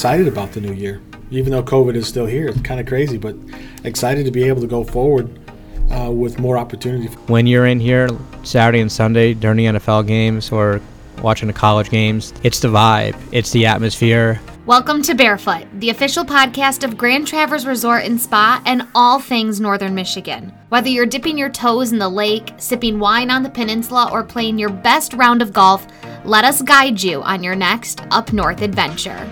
excited about the new year. Even though COVID is still here, it's kind of crazy, but excited to be able to go forward uh, with more opportunity. When you're in here Saturday and Sunday during the NFL games or watching the college games, it's the vibe, it's the atmosphere. Welcome to Barefoot, the official podcast of Grand Traverse Resort and Spa and all things Northern Michigan. Whether you're dipping your toes in the lake, sipping wine on the peninsula, or playing your best round of golf, let us guide you on your next up north adventure.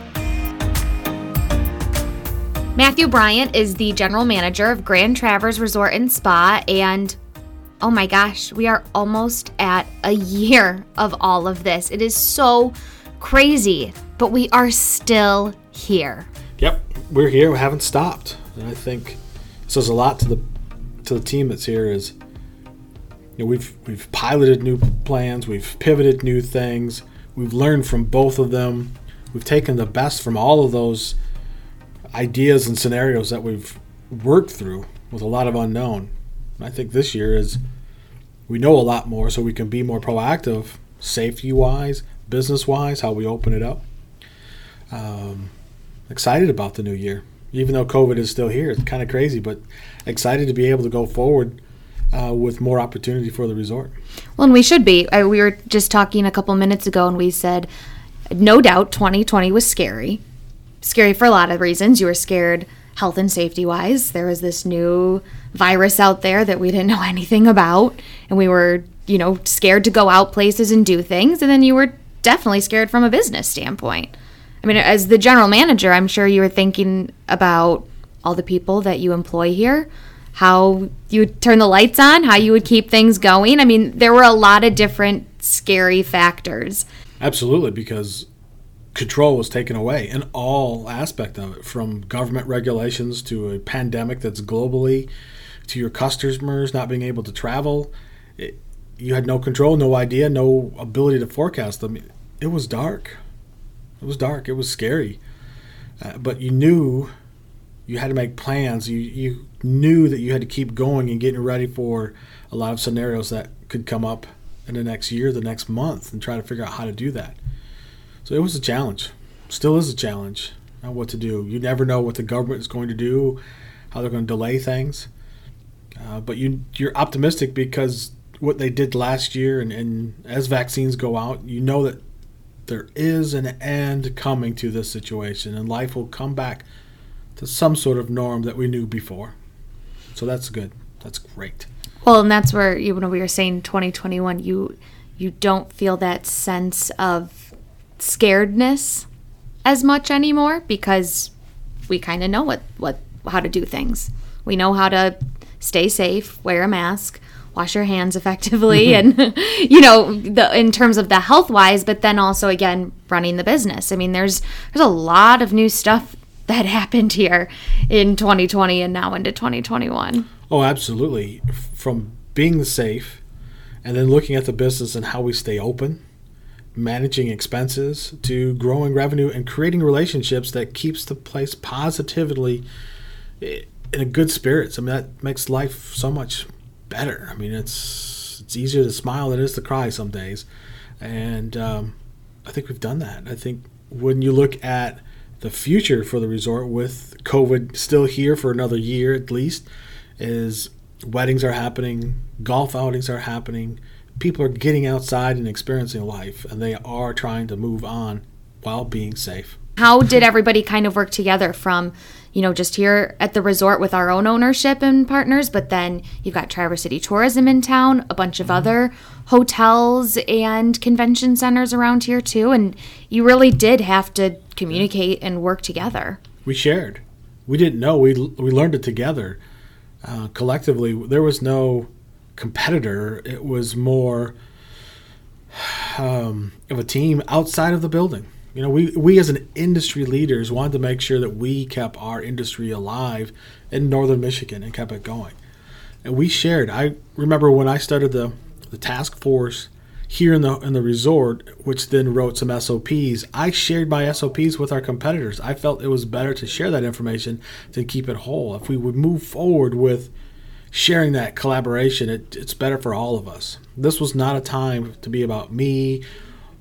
Matthew Bryant is the general manager of Grand Traverse Resort and Spa, and oh my gosh, we are almost at a year of all of this. It is so crazy, but we are still here. Yep, we're here. We haven't stopped, and I think this says a lot to the to the team that's here. Is you know, we've we've piloted new plans, we've pivoted new things, we've learned from both of them. We've taken the best from all of those ideas and scenarios that we've worked through with a lot of unknown. I think this year is we know a lot more, so we can be more proactive, safety wise, business wise, how we open it up. Um, excited about the new year, even though COVID is still here. It's kind of crazy, but excited to be able to go forward uh, with more opportunity for the resort. Well, and we should be. I, we were just talking a couple minutes ago, and we said, no doubt 2020 was scary scary for a lot of reasons. You were scared health and safety wise. There was this new virus out there that we didn't know anything about, and we were, you know, scared to go out places and do things. And then you were definitely scared from a business standpoint. I mean, as the general manager, I'm sure you were thinking about all the people that you employ here, how you would turn the lights on, how you would keep things going. I mean, there were a lot of different scary factors. Absolutely, because control was taken away in all aspect of it from government regulations to a pandemic that's globally to your customers not being able to travel. It, you had no control no idea no ability to forecast them. It was dark. It was dark. It was scary. Uh, but you knew you had to make plans. You you knew that you had to keep going and getting ready for a lot of scenarios that could come up in the next year the next month and try to figure out how to do that so it was a challenge. Still is a challenge on what to do. You never know what the government is going to do, how they're going to delay things. Uh, but you you're optimistic because what they did last year, and, and as vaccines go out, you know that there is an end coming to this situation, and life will come back to some sort of norm that we knew before. So that's good. That's great. Well, and that's where you know we were saying 2021. You you don't feel that sense of scaredness as much anymore because we kind of know what, what how to do things. We know how to stay safe, wear a mask, wash your hands effectively and you know the in terms of the health wise but then also again running the business. I mean there's there's a lot of new stuff that happened here in 2020 and now into 2021 oh absolutely. From being safe and then looking at the business and how we stay open managing expenses to growing revenue and creating relationships that keeps the place positively in a good spirits. I mean, that makes life so much better. I mean, it's it's easier to smile than it is to cry some days, and um, I think we've done that. I think when you look at the future for the resort with COVID still here for another year at least, is weddings are happening, golf outings are happening people are getting outside and experiencing life, and they are trying to move on while being safe. How did everybody kind of work together from, you know, just here at the resort with our own ownership and partners, but then you've got Traverse City Tourism in town, a bunch of mm-hmm. other hotels and convention centers around here too, and you really did have to communicate and work together. We shared. We didn't know. We we learned it together. Uh, collectively, there was no competitor. It was more um, of a team outside of the building. You know, we, we as an industry leaders wanted to make sure that we kept our industry alive in northern Michigan and kept it going. And we shared. I remember when I started the, the task force here in the in the resort, which then wrote some SOPs. I shared my SOPs with our competitors. I felt it was better to share that information than keep it whole. If we would move forward with sharing that collaboration, it, it's better for all of us. This was not a time to be about me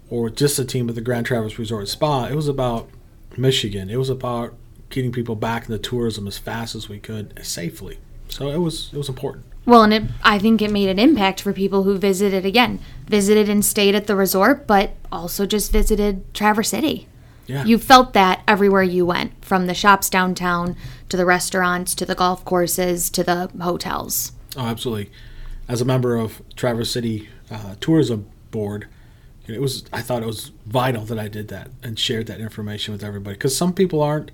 or just the team at the Grand Traverse Resort Spa. It was about Michigan. It was about getting people back into tourism as fast as we could safely. So it was it was important. Well, and it, I think it made an impact for people who visited again, visited and stayed at the resort, but also just visited Traverse City. Yeah. You felt that everywhere you went, from the shops downtown to the restaurants to the golf courses to the hotels. Oh, absolutely. As a member of Traverse City uh, Tourism Board, it was I thought it was vital that I did that and shared that information with everybody because some people aren't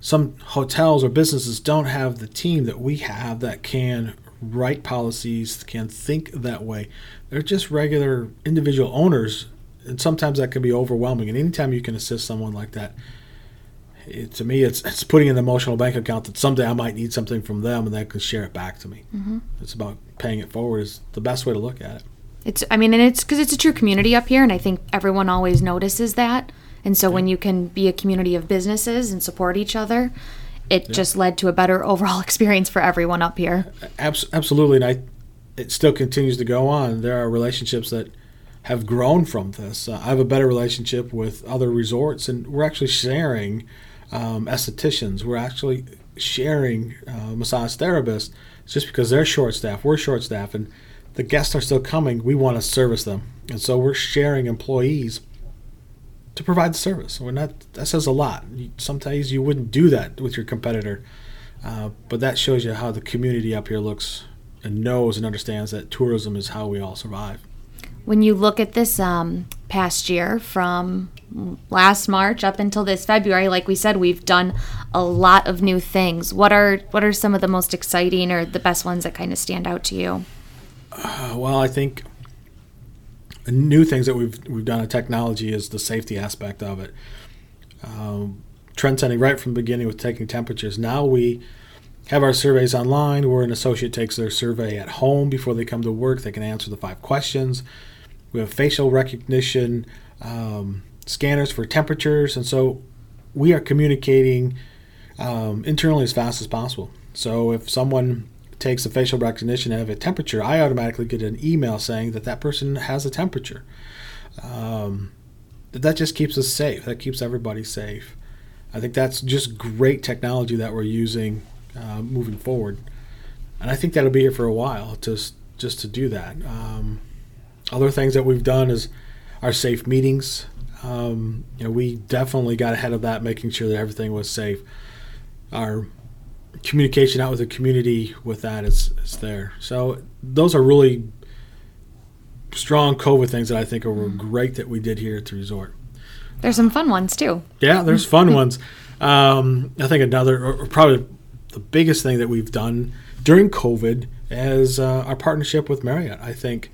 some hotels or businesses don't have the team that we have that can write policies, can think that way. They're just regular individual owners, and sometimes that can be overwhelming. And anytime you can assist someone like that, it, to me, it's it's putting an emotional bank account that someday I might need something from them, and they can share it back to me. Mm-hmm. It's about paying it forward. Is the best way to look at it. It's, I mean, and it's because it's a true community up here, and I think everyone always notices that. And so when you can be a community of businesses and support each other, it yeah. just led to a better overall experience for everyone up here. Abs- absolutely, and I, it still continues to go on. There are relationships that have grown from this. Uh, I have a better relationship with other resorts, and we're actually sharing um, estheticians. We're actually sharing uh, massage therapists just because they're short staffed. We're short staffed, and the guests are still coming. We want to service them, and so we're sharing employees to provide the service. We're not. That says a lot. Sometimes you wouldn't do that with your competitor, uh, but that shows you how the community up here looks and knows and understands that tourism is how we all survive. When you look at this um, past year from last March up until this February, like we said, we've done a lot of new things. What are what are some of the most exciting or the best ones that kind of stand out to you? Uh, well, I think new things that we've we've done in technology is the safety aspect of it. Um, right from the beginning with taking temperatures. Now we have our surveys online where an associate takes their survey at home before they come to work. They can answer the five questions. We have facial recognition um, scanners for temperatures, and so we are communicating um, internally as fast as possible. So if someone takes a facial recognition and have a temperature, I automatically get an email saying that that person has a temperature. Um, that just keeps us safe. That keeps everybody safe. I think that's just great technology that we're using uh, moving forward, and I think that'll be here for a while. Just just to do that. Um, other things that we've done is our safe meetings. Um, you know, we definitely got ahead of that, making sure that everything was safe. Our communication out with the community with that is, is there. So those are really strong COVID things that I think are mm. great that we did here at the resort. There's some fun ones too. Yeah, there's fun ones. Um, I think another, or probably the biggest thing that we've done during COVID is uh, our partnership with Marriott. I think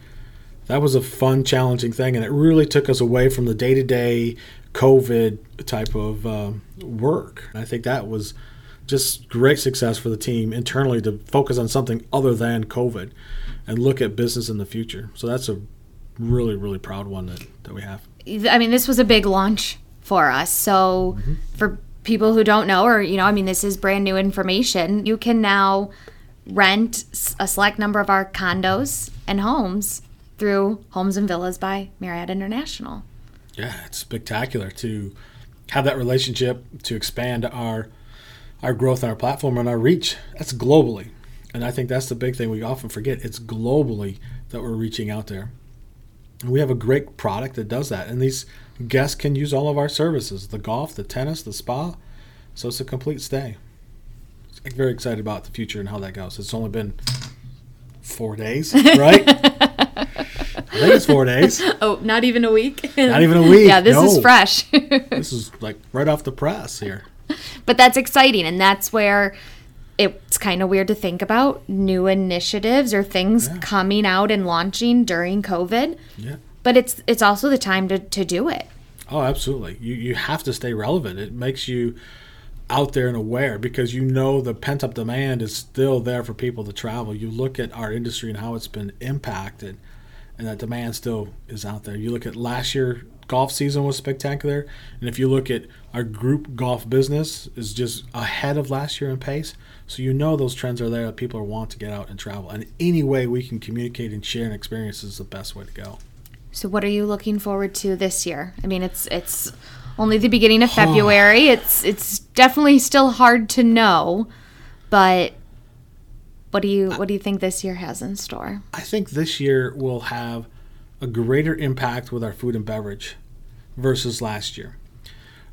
that was a fun, challenging thing, and it really took us away from the day to day COVID type of uh, work. I think that was just great success for the team internally to focus on something other than COVID and look at business in the future. So that's a really, really proud one that, that we have. I mean, this was a big launch for us. So mm-hmm. for people who don't know, or, you know, I mean, this is brand new information, you can now rent a select number of our condos and homes through Homes and Villas by Marriott International. Yeah, it's spectacular to have that relationship, to expand our our growth and our platform and our reach. That's globally. And I think that's the big thing we often forget. It's globally that we're reaching out there. And we have a great product that does that. And these guests can use all of our services the golf, the tennis, the spa. So it's a complete stay. I'm very excited about the future and how that goes. It's only been four days, right? I think it's four days. Oh, not even a week. Not even a week. Yeah, this no. is fresh. this is like right off the press here but that's exciting and that's where it's kind of weird to think about new initiatives or things yeah. coming out and launching during COVID. Yeah. But it's it's also the time to, to do it. Oh, absolutely. You you have to stay relevant. It makes you out there and aware because you know the pent up demand is still there for people to travel. You look at our industry and how it's been impacted and that demand still is out there. You look at last year golf season was spectacular. And if you look at our group golf business is just ahead of last year in pace. So you know those trends are there that people are want to get out and travel. And any way we can communicate and share an experience is the best way to go. So what are you looking forward to this year? I mean, it's it's only the beginning of February. it's it's definitely still hard to know, but what do you what do you think this year has in store? I think this year will have a greater impact with our food and beverage versus last year.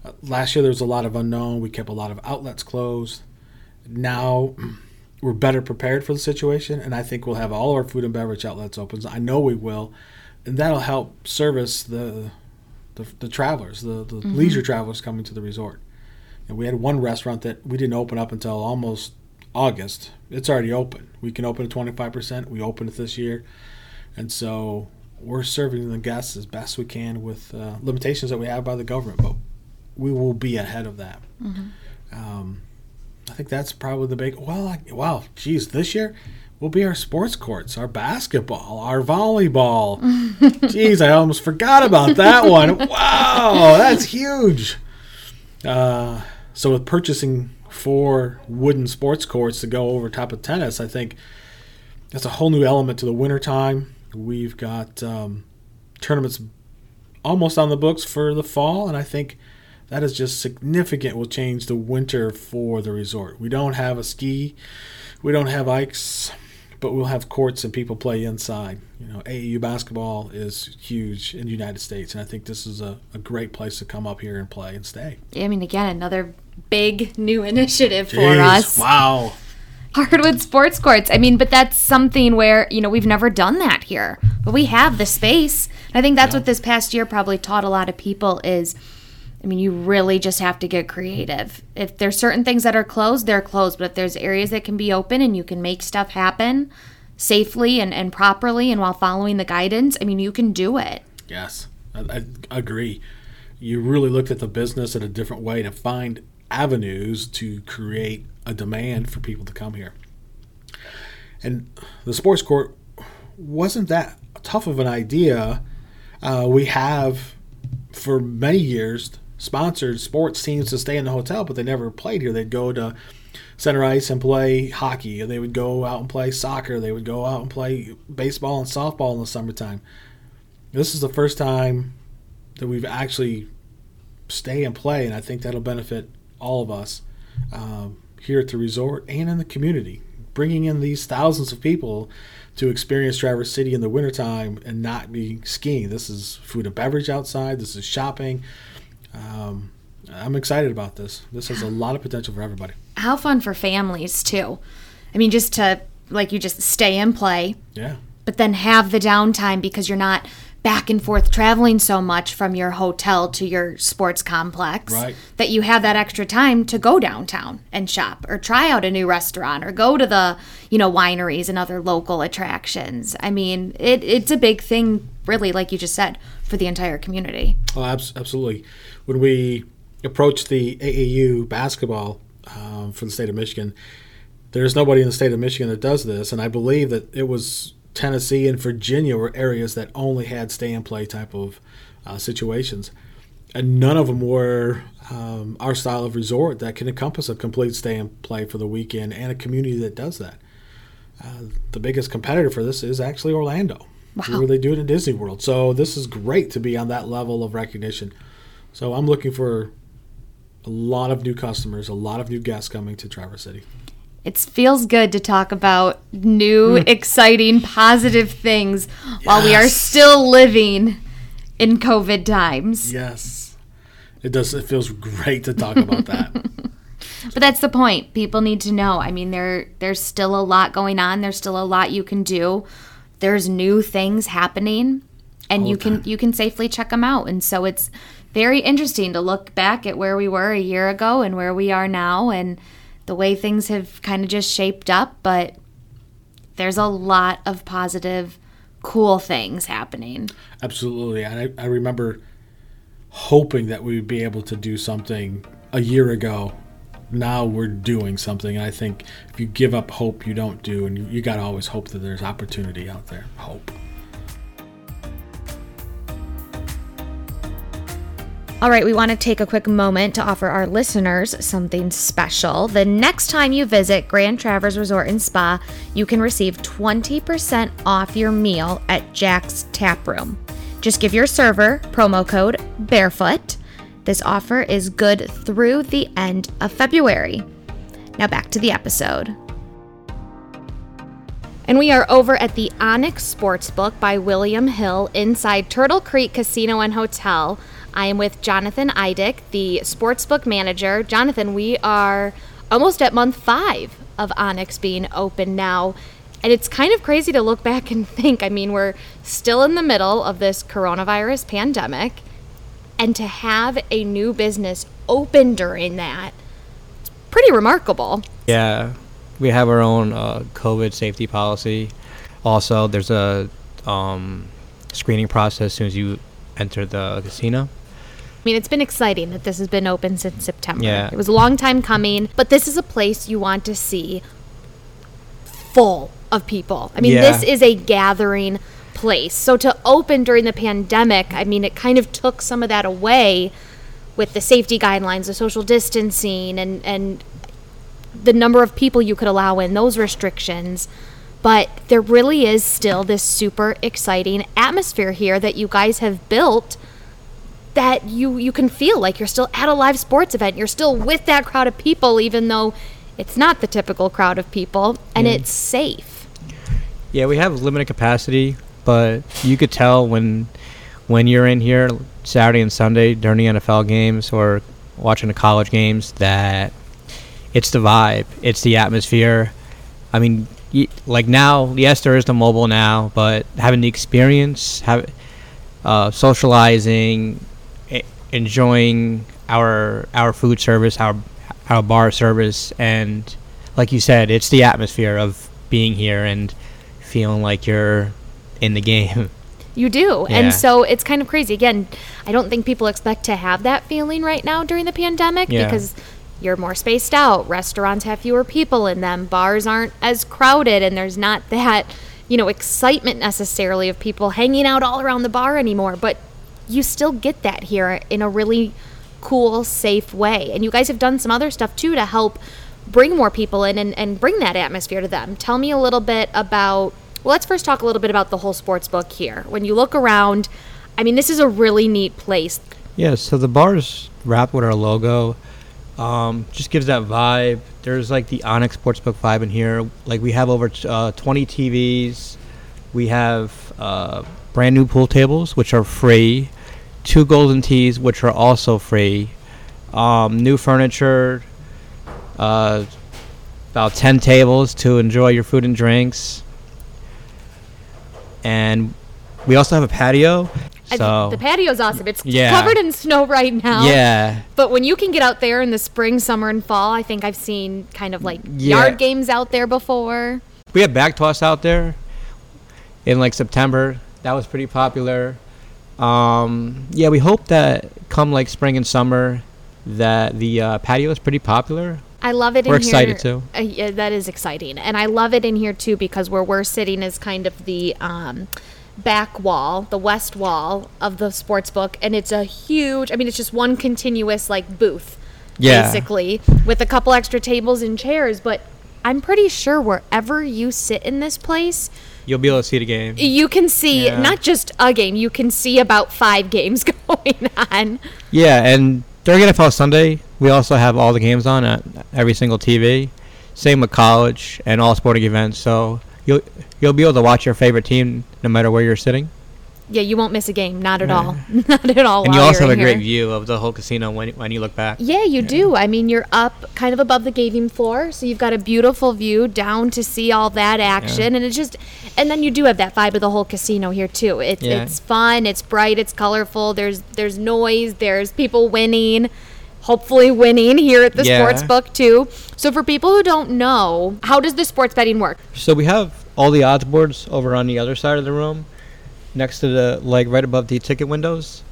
Uh, last year there was a lot of unknown. We kept a lot of outlets closed. Now we're better prepared for the situation, and I think we'll have all our food and beverage outlets open. I know we will, and that'll help service the the, the travelers, the, the mm-hmm. leisure travelers coming to the resort. And we had one restaurant that we didn't open up until almost August. It's already open. We can open at 25%. We opened it this year. And so we're serving the guests as best we can with uh, limitations that we have by the government, but we will be ahead of that. Mm-hmm. Um, I think that's probably the big. Well, I, wow, geez, this year will be our sports courts, our basketball, our volleyball. geez, I almost forgot about that one. Wow, that's huge. Uh, so with purchasing four wooden sports courts to go over top of tennis, I think that's a whole new element to the wintertime. We've got um, tournaments almost on the books for the fall, and I think that is just significant. Will change the winter for the resort. We don't have a ski, we don't have ice, but we'll have courts and people play inside. You know, AAU basketball is huge in the United States, and I think this is a, a great place to come up here and play and stay. Yeah, I mean, again, another big new initiative Jeez, for us. Wow. Hardwood sports courts. I mean, but that's something where, you know, we've never done that here. But we have the space. I think that's yeah. what this past year probably taught a lot of people is I mean, you really just have to get creative. If there's certain things that are closed, they're closed. But if there's areas that can be open and you can make stuff happen safely and, and properly and while following the guidance, I mean, you can do it. Yes, I, I agree. You really looked at the business in a different way to find avenues to create a demand for people to come here. And the sports court wasn't that tough of an idea. Uh, we have, for many years, sponsored sports teams to stay in the hotel, but they never played here. They'd go to center ice and play hockey, and they would go out and play soccer. They would go out and play baseball and softball in the summertime. This is the first time that we've actually stay and play, and I think that'll benefit all of us um, here at the resort and in the community. Bringing in these thousands of people to experience Traverse City in the wintertime and not be skiing. This is food and beverage outside. This is shopping. Um, I'm excited about this. This has a lot of potential for everybody. How fun for families too. I mean, just to like you just stay and play. Yeah. But then have the downtime because you're not back and forth traveling so much from your hotel to your sports complex right. that you have that extra time to go downtown and shop or try out a new restaurant or go to the you know wineries and other local attractions i mean it, it's a big thing really like you just said for the entire community oh absolutely when we approached the aau basketball um, for the state of michigan there's nobody in the state of michigan that does this and i believe that it was Tennessee and Virginia were areas that only had stay and play type of uh, situations. And none of them were um, our style of resort that can encompass a complete stay and play for the weekend and a community that does that. Uh, the biggest competitor for this is actually Orlando, wow. where they do it in Disney World. So this is great to be on that level of recognition. So I'm looking for a lot of new customers, a lot of new guests coming to Traverse City it feels good to talk about new, mm. exciting, positive things yes. while we are still living in COVID times. Yes. It does it feels great to talk about that. but that's the point. People need to know. I mean, there there's still a lot going on. There's still a lot you can do. There's new things happening and All you can you can safely check them out. And so it's very interesting to look back at where we were a year ago and where we are now and the way things have kind of just shaped up, but there's a lot of positive, cool things happening. Absolutely. And I, I remember hoping that we would be able to do something a year ago. Now we're doing something. And I think if you give up hope, you don't do. And you, you got to always hope that there's opportunity out there. Hope. All right, we want to take a quick moment to offer our listeners something special. The next time you visit Grand Traverse Resort and Spa, you can receive 20% off your meal at Jack's Tap Room. Just give your server promo code BAREFOOT This offer is good through the end of February. Now back to the episode. And we are over at the Onyx Sportsbook by William Hill inside Turtle Creek Casino and Hotel. I am with Jonathan Eidick, the sportsbook manager. Jonathan, we are almost at month five of Onyx being open now. And it's kind of crazy to look back and think. I mean, we're still in the middle of this coronavirus pandemic. And to have a new business open during that, it's pretty remarkable. Yeah, we have our own uh, COVID safety policy. Also, there's a um, screening process as soon as you enter the casino. I mean, it's been exciting that this has been open since September. Yeah. It was a long time coming, but this is a place you want to see full of people. I mean, Yeah. this is a gathering place. So to open during the pandemic, I mean, it kind of took some of that away with the safety guidelines, the social distancing, and, and the number of people you could allow in, those restrictions. But there really is still this super exciting atmosphere here that you guys have built that you you can feel like you're still at a live sports event. You're still with that crowd of people, even though it's not the typical crowd of people, and it's safe. Yeah, we have limited capacity, but you could tell when when you're in here Saturday and Sunday during the NFL games or watching the college games that it's the vibe, it's the atmosphere. I mean, like now, yes, there is the mobile now, but having the experience, have uh, socializing, enjoying our our food service, our our bar service, and like you said, it's the atmosphere of being here and feeling like you're in the game. You do. Yeah. And so it's kind of crazy. Again, I don't think people expect to have that feeling right now during the pandemic Yeah. because you're more spaced out. Restaurants have fewer people in them. Bars aren't as crowded and there's not that, you know, excitement necessarily of people hanging out all around the bar anymore, but you still get that here in a really cool, safe way. And you guys have done some other stuff too to help bring more people in and, and bring that atmosphere to them. Tell me a little bit about well, let's first talk a little bit about the whole sports book here. When you look around, I mean, this is a really neat place. Yeah, so the bar's wrapped with our logo. Um, just gives that vibe. There's like the Onyx Sportsbook vibe in here. Like we have over t- uh, 20 TVs. We have uh, brand new pool tables, which are free. Two golden tees, which are also free. Um, new furniture. Uh, about 10 tables to enjoy your food and drinks. And we also have a patio. So the patio's awesome. It's Yeah. covered in snow right now. yeah, But when you can get out there in the spring, summer, and fall, I think I've seen kind of like Yeah. yard games out there before. we had back toss out there in like September. That was pretty popular. Um, yeah, we hope that come like spring and summer, that the uh, patio is pretty popular. I love it We're in here. excited, too. Uh, yeah, that is exciting. And I love it in here too because where we're sitting is kind of the um, back wall, the west wall of the sports book. And it's a huge, I mean, it's just one continuous like booth, Yeah. basically, with a couple extra tables and chairs. But I'm pretty sure wherever you sit in this place, You'll be able to see the game. you can see Yeah. not just a game, you can see about five games going on. Yeah, and during NFL Sunday, we also have all the games on at every single TV. Same with college and all sporting events. So you'll you'll be able to watch your favorite team no matter where you're sitting. Yeah, you won't miss a game, not at Yeah. all, not at all. and you also have a great view of the whole casino when when you look back. Yeah, you do. I mean, you're up kind of above the gaming floor, so you've got a beautiful view down to see all that action, and it's just, and then you do have that vibe of the whole casino here too. It's Yeah. it's fun, it's bright, it's colorful. There's there's noise, there's people winning, hopefully winning here at the Yeah. sports book too. So for people who don't know, how does the sports betting work? So we have all the odds boards over on the other side of the room, next to the like right above the ticket windows,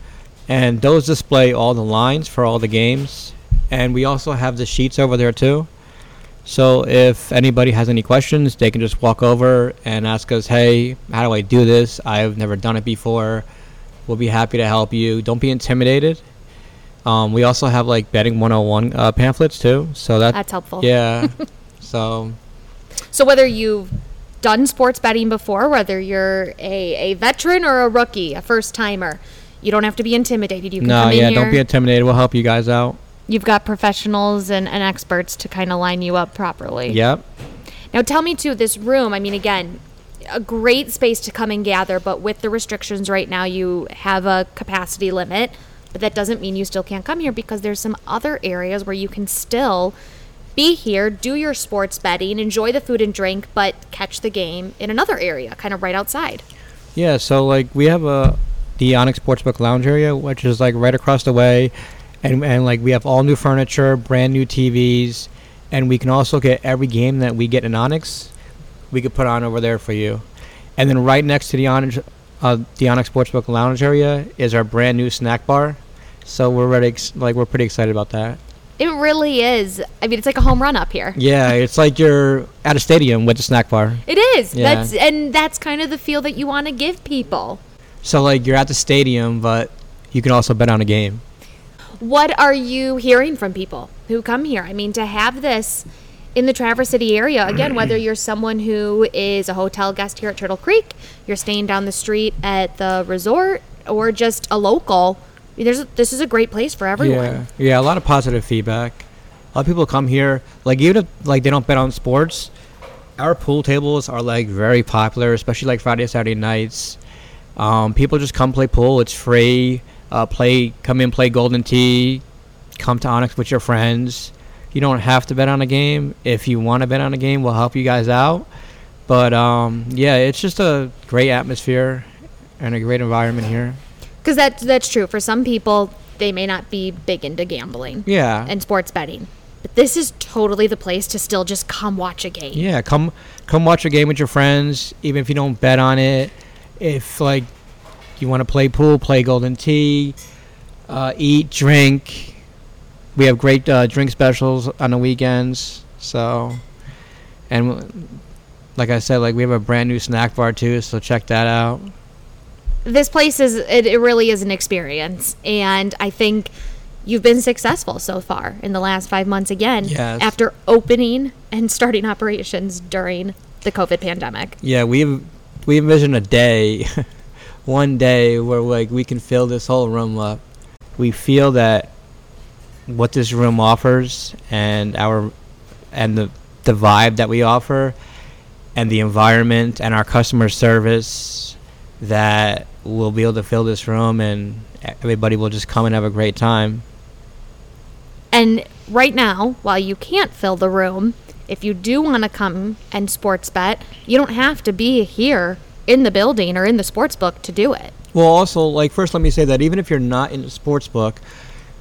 and those display all the lines for all the games. And we also have the sheets over there too. So if anybody has any questions, they can just walk over and ask us, "Hey, how do I do this? I've never done it before." We'll be happy to help you. Don't be intimidated. Um, we also have like betting 101 uh, pamphlets too. So that That's helpful. yeah. so So whether you've done sports betting before, whether you're a, a veteran or a rookie, a first timer, You don't have to be intimidated. You can No, come in yeah, here. don't be intimidated. We'll help you guys out. You've got professionals and, and experts to kind of line you up properly. Yep. Now, tell me too, this room, I mean, again, a great space to come and gather, but with the restrictions right now, you have a capacity limit. But that doesn't mean you still can't come here because there's some other areas where you can still be here, do your sports betting, enjoy the food and drink, but catch the game in another area, kind of right outside. Yeah, so like we have a the Onyx Sportsbook Lounge area, which is like right across the way, and and like we have all new furniture, brand new TVs, and we can also get every game that we get in Onyx, we could put on over there for you, and then right next to the Onyx, uh, the Onyx Sportsbook Lounge area is our brand new snack bar, so we're ready, ex- like we're pretty excited about that. It really is. I mean, it's like a home run up here. Yeah, it's like you're at a stadium with a snack bar. It is. Yeah. That's and that's kind of the feel that you want to give people. So like you're at the stadium, but you can also bet on a game. What are you hearing from people who come here? I mean, to have this in the Traverse City area, again, whether you're someone who is a hotel guest here at Turtle Creek, you're staying down the street at the resort, or just a local, there's this is a great place for everyone. Yeah, yeah, a lot of positive feedback. A lot of people come here, like even if like they don't bet on sports, our pool tables are like very popular, especially like Friday, Saturday nights. Um, people just come play pool. It's free. Uh, play, come in, play Golden Tee. Come to Onyx with your friends. You don't have to bet on a game. If you want to bet on a game, we'll help you guys out. But um, yeah, it's just a great atmosphere and a great environment here. Because that's that's true. For some people, they may not be big into gambling Yeah. and sports betting, but this is totally the place to still just come watch a game. Yeah, come come watch a game with your friends, even if you don't bet on it. If like you want to play pool, play Golden Tee, uh, eat, drink. We have great uh, drink specials on the weekends. So, and like I said, like we have a brand new snack bar too. So check that out. This place is it, it really is an experience and i think you've been successful so far in the last five months again Yes. after opening and starting operations during the covid pandemic Yeah, we we envision a day, one day where like we can fill this whole room up. We feel that what this room offers and our and the the vibe that we offer and the environment and our customer service that we'll be able to fill this room and everybody will just come and have a great time. and right now while you can't fill the room if you do want to come and sports bet you don't have to be here in the building or in the sports book to do it Well, also, like, first, let me say that even if you're not in the sports book,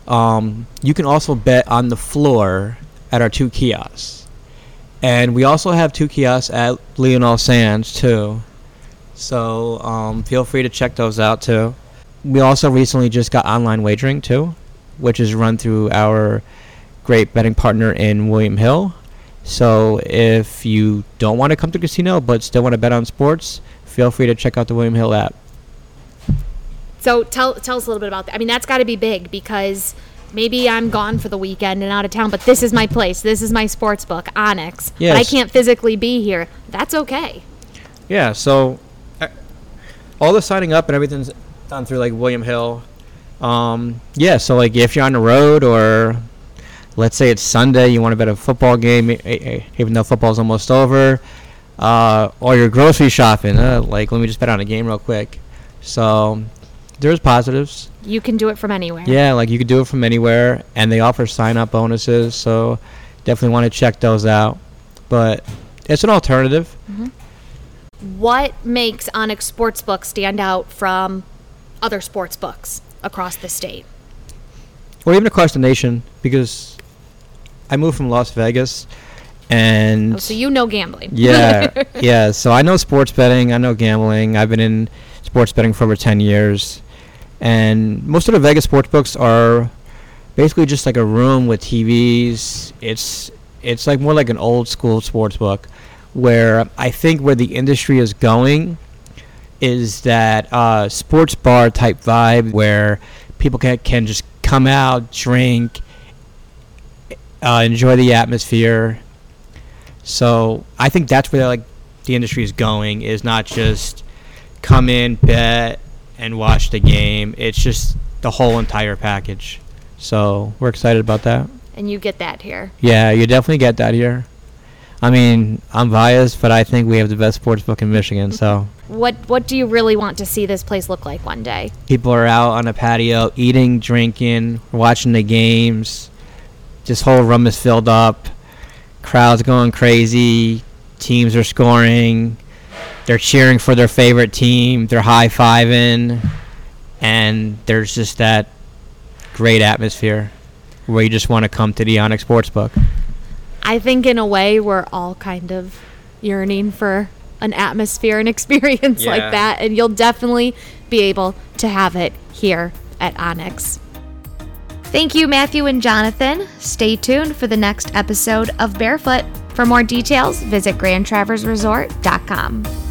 um, you can also bet on the floor at our two kiosks. And we also have two kiosks at Leelanau Sands, too. So um, feel free to check those out, too. We also recently just got online wagering, too, which is run through our great betting partner in William Hill. So if you don't want to come to the casino but still want to bet on sports, feel free to check out the William Hill app. So tell tell us a little bit about that. I mean, that's got to be big because maybe I'm gone for the weekend and out of town, but this is my place. This is my sports book, Onyx. But I can't physically be here. That's okay. Yeah, so all the signing up and everything's done through like William Hill. Um, yeah, so like if you're on the road or let's say it's Sunday, you want to bet a football game, even though football's almost over, uh, or you're grocery shopping, uh, like let me just bet on a game real quick. So there's positives. You can do it from anywhere. Yeah, like you could do it from anywhere, and they offer sign up bonuses, so definitely want to check those out. But it's an alternative. What makes Onyx Sportsbook stand out from other sports books across the state? or even across the nation because I moved from Las Vegas and Oh, so you know gambling. yeah, yeah. So I know sports betting. I know gambling. I've been in sports betting for over ten years, and most of the Vegas sports books are basically just like a room with TVs. It's it's like more like an old school sports book, where I think where the industry is going is that uh, sports bar type vibe where people can can just come out, drink, uh, enjoy the atmosphere. So I think that's where like the industry is going is not just come in, bet, and watch the game. It's just the whole entire package. So we're excited about that. And you get that here. Yeah, you definitely get that here. I mean, I'm biased, but I think we have the best sports book in Michigan. So What what do you really want to see this place look like one day? people are out on a patio eating, drinking, watching the games. This whole room is filled up. Crowds going crazy. Teams are scoring. They're cheering for their favorite team. They're high fiving. And there's just that great atmosphere where you just want to come to the Onyx Sportsbook. I think in a way we're all kind of yearning for an atmosphere and experience like that and you'll definitely be able to have it here at Onyx. Thank you Matthew and Jonathan. Stay tuned for the next episode of Barefoot. For more details, visit grandtraverseresort.com.